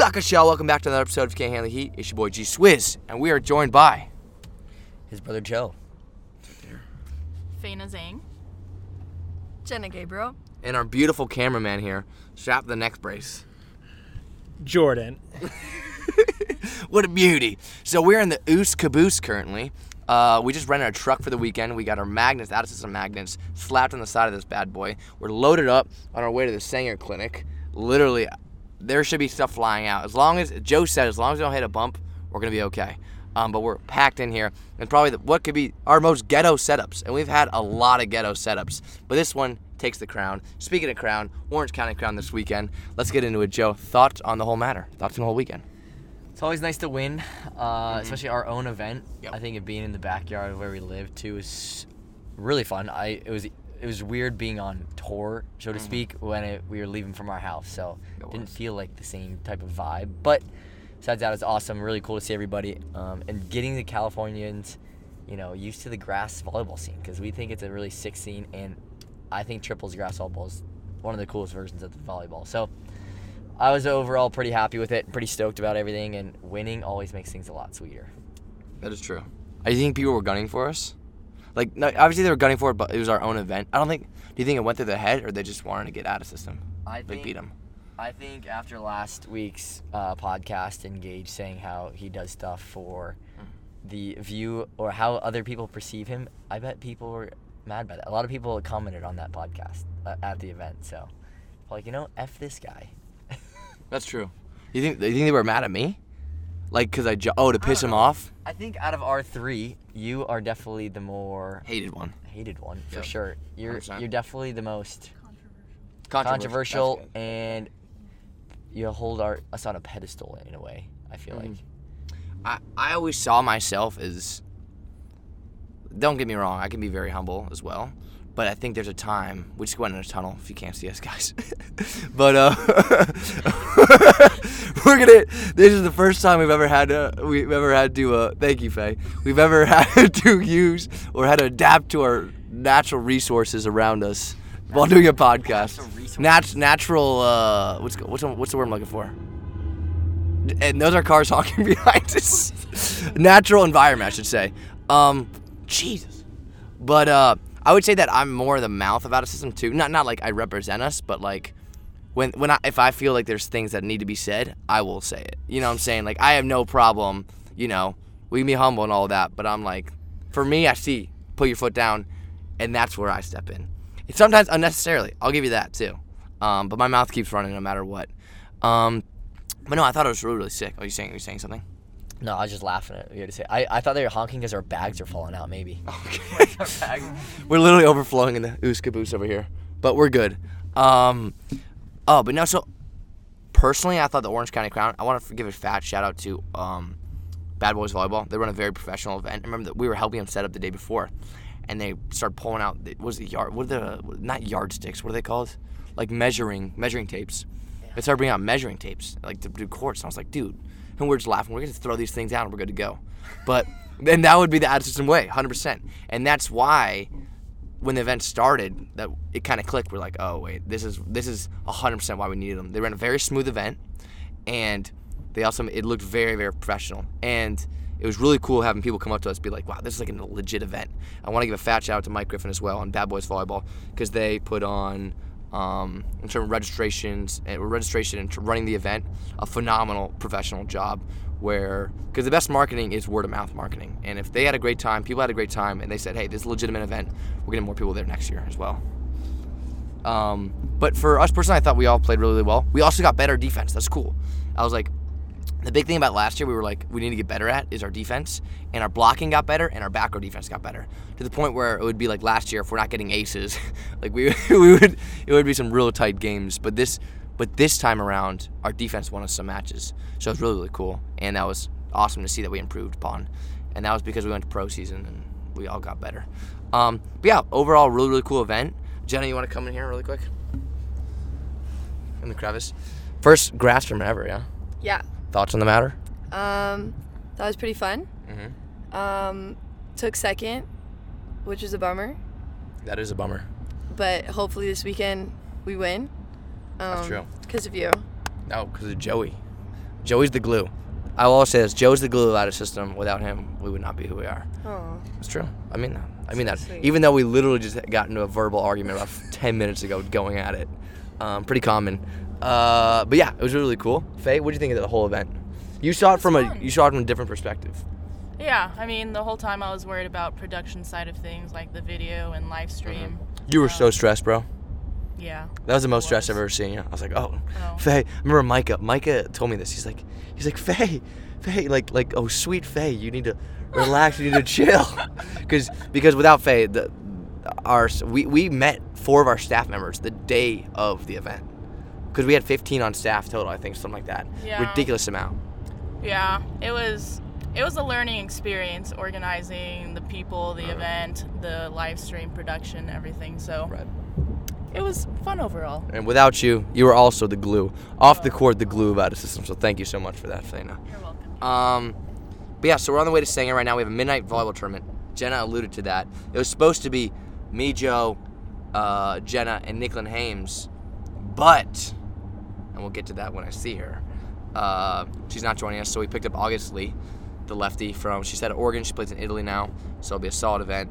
Booyaka Shell, welcome back to another episode of Can't Handle the Heat. It's your boy G Swizz, and we are joined by His brother Joe. Faina Zhang. Jenna Gabriel. and our beautiful cameraman here, strap the neck brace. Jordan. What a beauty. So we're in the Oos Caboose currently. Uh, we just rented a truck for the weekend. We got our magnets, out of system magnets, slapped on the side of this bad boy. We're loaded up on our way to the Sanger Clinic. Literally, there should be stuff flying out. As long as, Joe said, as long as we don't hit a bump, we're going to be okay. Um, but we're packed in here, and probably the, what could be our most ghetto setups. And we've had a lot of ghetto setups, but this one takes the crown. Speaking of crown, Orange County crown this weekend. Let's get into it, Joe. Thoughts on the whole matter? Thoughts on the whole weekend? It's always nice to win, uh, especially our own event. Yep. I think it being in the backyard where we live too is really fun. I it was it was weird being on tour, so to speak, when it, we were leaving from our house. So Mm-hmm. It didn't feel like the same type of vibe. But besides that, it's awesome. Really cool to see everybody um, and getting the Californians, you know, used to the grass volleyball scene because we think it's a really sick scene, and I think triples grass volleyball is one of the coolest versions of the volleyball. So. I was overall pretty happy with it, pretty stoked about everything, and winning always makes things a lot sweeter. That is true. I think people were gunning for us. Like, no, obviously they were gunning for it, but it was our own event. I don't think. Do you think it went through their head, or they just wanted to get out of system? I Like beat them. I think after last week's uh, podcast, Engage saying how he does stuff for the view or how other people perceive him, I bet people were mad by that. A lot of people commented on that podcast uh, at the event. So, like, you know, F this guy. That's true. You think? You think they were mad at me? Like, cause I ju- oh to piss him know. off? I think out of our three, you are definitely the more Hated one. hated one for Yep. sure. You're 100%. you're definitely the most Controversial. controversial, That's good. and you hold our us on a pedestal in a way. I feel Mhm. like. I I always saw myself as. Don't get me wrong. I can be very humble as well. But I think there's a time we just went in a tunnel. If you can't see us, guys, but uh, we're gonna. This is the first time we've ever had to. We've ever had to. Uh, thank you, Faye. We've ever had to use or had to adapt to our natural resources around us while doing a podcast. Natural. Nat- natural. Uh, what's what's the- what's the word I'm looking for? and those are cars honking behind us. Natural environment, I should say. Um, Jesus. But uh, I would say that I'm more the mouth of out of system too. Not not like I represent us, but like when when I if I feel like there's things that need to be said, I will say it. You know what I'm saying? Like I have no problem. You know, we can be humble and all that, but I'm like, for me, I see put your foot down, and that's where I step in. It's sometimes unnecessarily. I'll give you that too. Um, but my mouth keeps running no matter what. Um, but no, I thought it was really, really sick. Are you saying? Are you saying something? No, I was just laughing at you to say. I, I thought they were honking because our bags are falling out, maybe. Okay. we're literally overflowing in the ooze caboose over here, but we're good. Um, oh, but no. So personally, I thought the Orange County Crown. I want to give a fat shout out to um, Bad Boys Volleyball. They run a very professional event. I remember that we were helping them set up the day before, and they started pulling out. What was it yard? What are the not yardsticks? What are they called? Like measuring measuring tapes. They started bringing out measuring tapes, like to do courts. And I was like, dude, and we're just laughing. We're gonna throw these things out and we're good to go. But then that would be the ad system way, 100%. And that's why when the event started, that it kind of clicked. We're like, oh wait, this is this is 100% why we needed them. They ran a very smooth event, and they also it looked very very professional. And it was really cool having people come up to us, be like, wow, this is like a legit event. I want to give a fat shout out to Mike Griffin as well on Bad Boys Volleyball because they put on um, in terms of registrations and registration and running the event, a phenomenal professional job. Where because the best marketing is word of mouth marketing, and if they had a great time, people had a great time, and they said, hey, this is a legitimate event, we're getting more people there next year as well. Um, but for us personally, I thought we all played really, really well. We also got better defense. That's cool. I was like, the big thing about last year we were like we need to get better at is our defense and our blocking got better and our back row defense got better to the point where it would be like last year if we're not getting aces like we, we would it would be some real tight games. But this but this time around our defense won us some matches. So it was really really cool and that was awesome to see that we improved upon. And that was because we went to pro season and we all got better. Um, but yeah overall really really cool event. Jenna you want to come in here really quick? In the crevice. First grass from ever yeah? Yeah. Thoughts on the matter Um, that was pretty fun. mm-hmm. Um, took second, which is a bummer, That is a bummer. but hopefully this weekend we win. That's true. Because of you. No, because of Joey. Joey's the glue. I will always say this: Joe's the glue of our system. Without him, we would not be who we are. Oh. It's true. I mean that. I mean So that. sweet. Even though we literally just got into a verbal argument about 10 minutes ago, going at it. Um, pretty common. Uh, but yeah, it was really cool. Faye, what do you think of the whole event? You saw it from a you saw it from a different perspective. Yeah, I mean, the whole time I was worried about production side of things, like the video and live stream. You were so stressed, bro. Yeah. That was the most stressed was. I've ever seen you. I was like, oh, Oh. Faye. I remember Micah. Micah told me this. He's like, he's like, Faye, Faye, like, like, oh, sweet Faye, you need to relax. You need to chill, because because without Faye, the our we we met four of our staff members the day of the event, because we had 15 on staff total. I think something like that. Yeah. Ridiculous amount. Yeah, it was it was a learning experience organizing the people, the event, the live stream production, everything. So Right. it was fun overall. And without you, you were also the glue off the court, the glue about the system. So thank you so much for that, Faye. You're welcome. Um, but yeah, so we're on the way to Sanger right now. We have a midnight volleyball tournament. Jenna alluded to that. It was supposed to be me, Joe, uh, Jenna, and Nicklin Hames, but, and we'll get to that when I see her. Uh, she's not joining us, so we picked up August Lee, the lefty from. She's at Oregon. She plays in Italy now, so it'll be a solid event.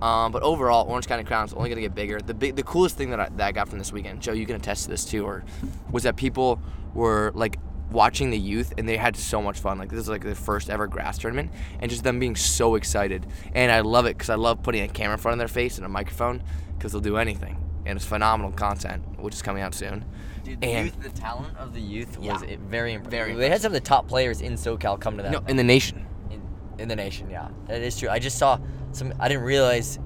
Um, but overall, Orange County Crown is only going to get bigger. The big, the coolest thing that I, that I got from this weekend, Joe, you can attest to this too, or was that people were like watching the youth and they had so much fun. Like this is like the first ever grass tournament, and just them being so excited. And I love it because I love putting a camera in front of their face and a microphone because they'll do anything, and it's phenomenal content, which is coming out soon. Dude, the And- youth, the talent of the youth was Yeah. it very impressive. Very They had some of the top players in SoCal come to that. No, event. in the nation. in, in the nation. Yeah, that is true. I just saw some. I didn't realize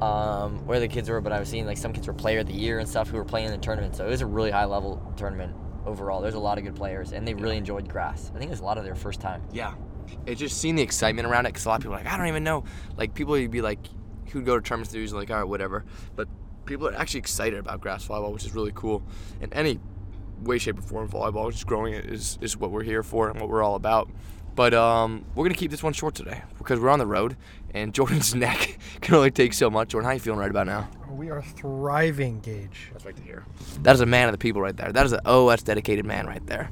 um, where the kids were, but I was seeing like some kids were player of the year and stuff who were playing in the tournament. So it was a really high level tournament overall. There's a lot of good players, and they really enjoyed grass. I think it was a lot of their first time. Yeah. It just seeing the excitement around it because a lot of people are like, I don't even know. Like, people would be like, who'd go to tournaments, they're usually like, all right, whatever. But people are actually excited about grass volleyball, which is really cool. In any way, shape, or form, volleyball, just growing it is, is what we're here for and what we're all about. But um, we're going to keep this one short today because we're on the road and Jordan's neck can only take so much. Jordan, how you feeling right about now? We are thriving, Gage. That's right to hear. That is a man of the people right there. That is an OS dedicated man right there.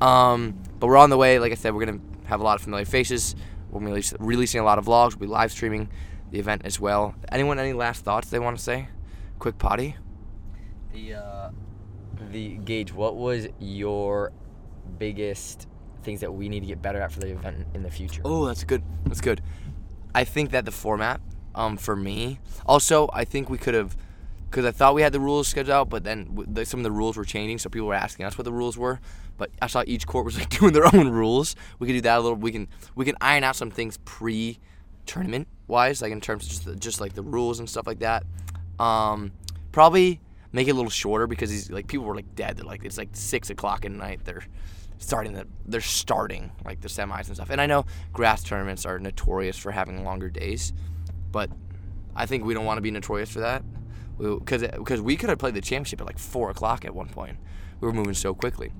Um, but we're on the way. Like I said, we're gonna have a lot of familiar faces. We're be releasing a lot of vlogs. We'll be live streaming the event as well. Anyone, any last thoughts they want to say? Quick potty. The uh, the Gage. What was your biggest things that we need to get better at for the event in the future? Oh, that's good. That's good. I think that the format, um, for me, also I think we could have, because I thought we had the rules scheduled out, but then w- some of the rules were changing, so people were asking us what the rules were. But I saw each court was like doing their own rules. We could do that a little. We can we can iron out some things pre tournament wise, like in terms of just the, just like the rules and stuff like that. Um, probably make it a little shorter because these like people were like dead. They're like it's like six o'clock at night. They're starting the they're starting like the semis and stuff. And I know grass tournaments are notorious for having longer days, but I think we don't want to be notorious for that. Because because we could have played the championship at like four o'clock at one point. We were moving so quickly.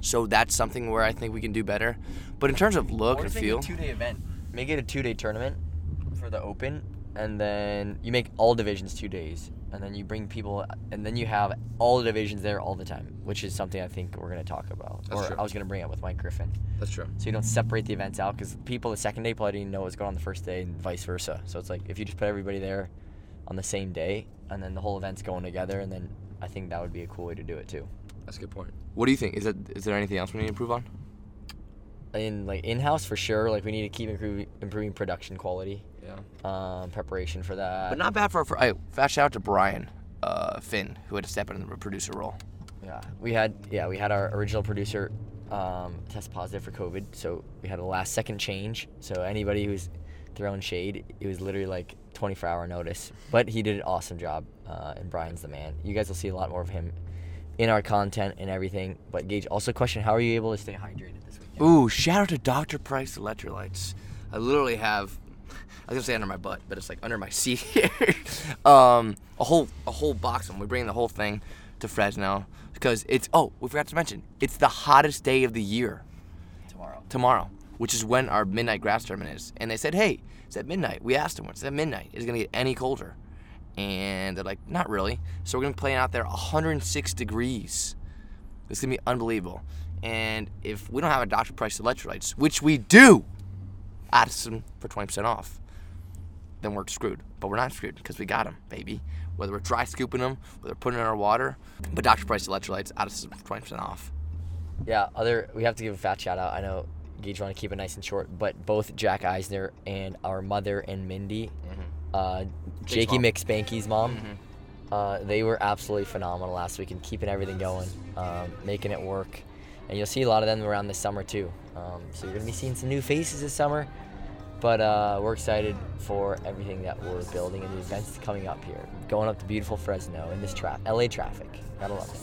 So that's something where I think we can do better. But in terms of look and just make it feel, a two-day event. Make it a two-day tournament for the Open, and then you make all divisions two days, and then you bring people, and then you have all the divisions there all the time, which is something I think we're gonna talk about, That's or true. I was gonna bring up with Mike Griffin. that's true. So you don't separate the events out because people the second day probably didn't know what's going on the first day, and vice versa. So it's like if you just put everybody there on the same day, and then the whole event's going together, and then I think that would be a cool way to do it too. That's a good point. What do you think? Is that is there anything else we need to improve on? In like in-house for sure like we need to keep improving, improving production quality Yeah. um, preparation for that But not bad for for. Hey, fast shout out to Brian uh, Finn who had to step into the producer role. yeah we had yeah we had our original producer um, test positive for covid so we had a last second change so anybody who's throwing shade it was literally like 24 hour notice but he did an awesome job uh, and brian's the man you guys will see a lot more of him in our content and everything but gage also question how are you able to stay hydrated this weekend Ooh, shout out to Dr. Price Electrolytes. I literally have I was gonna say under my butt, but it's like under my seat here. um, a whole a whole box of them. We're bringing the whole thing to Fresno because it's oh we forgot to mention it's the hottest day of the year tomorrow tomorrow, which is when our midnight grass tournament is. And they said, hey, it's at midnight. We asked them, it's at midnight. Is it gonna get any colder? And they're like, not really. So we're gonna be playing out there 106 degrees. It's gonna be unbelievable. And if we don't have a Dr. Price electrolytes, which we do, them for 20% off. Then we're screwed. But we're not screwed because we got them, baby. Whether we're dry scooping them, whether we're putting it in our water. But Dr. Price electrolytes, add us 20% off. Yeah, other we have to give a fat shout out. I know Gage want to keep it nice and short, but both Jack Eisner and our mother and Mindy, mm-hmm. Uh, Jakey mom. McSpanky's mom, uh, they were absolutely phenomenal last week and keeping everything going, um, making it work. And you'll see a lot of them around this summer too. Um, so you're gonna be seeing some new faces this summer. But uh, we're excited for everything that we're building and the events coming up here. Going up to beautiful Fresno in this traffic, LA traffic. Gotta love it.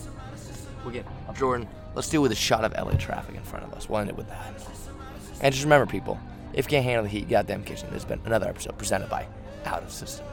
We'll get Jordan, let's deal with a shot of LA traffic in front of us. We'll end it with that. And just remember, people, if you can't handle the heat, goddamn kitchen, there's been another episode presented by out of system.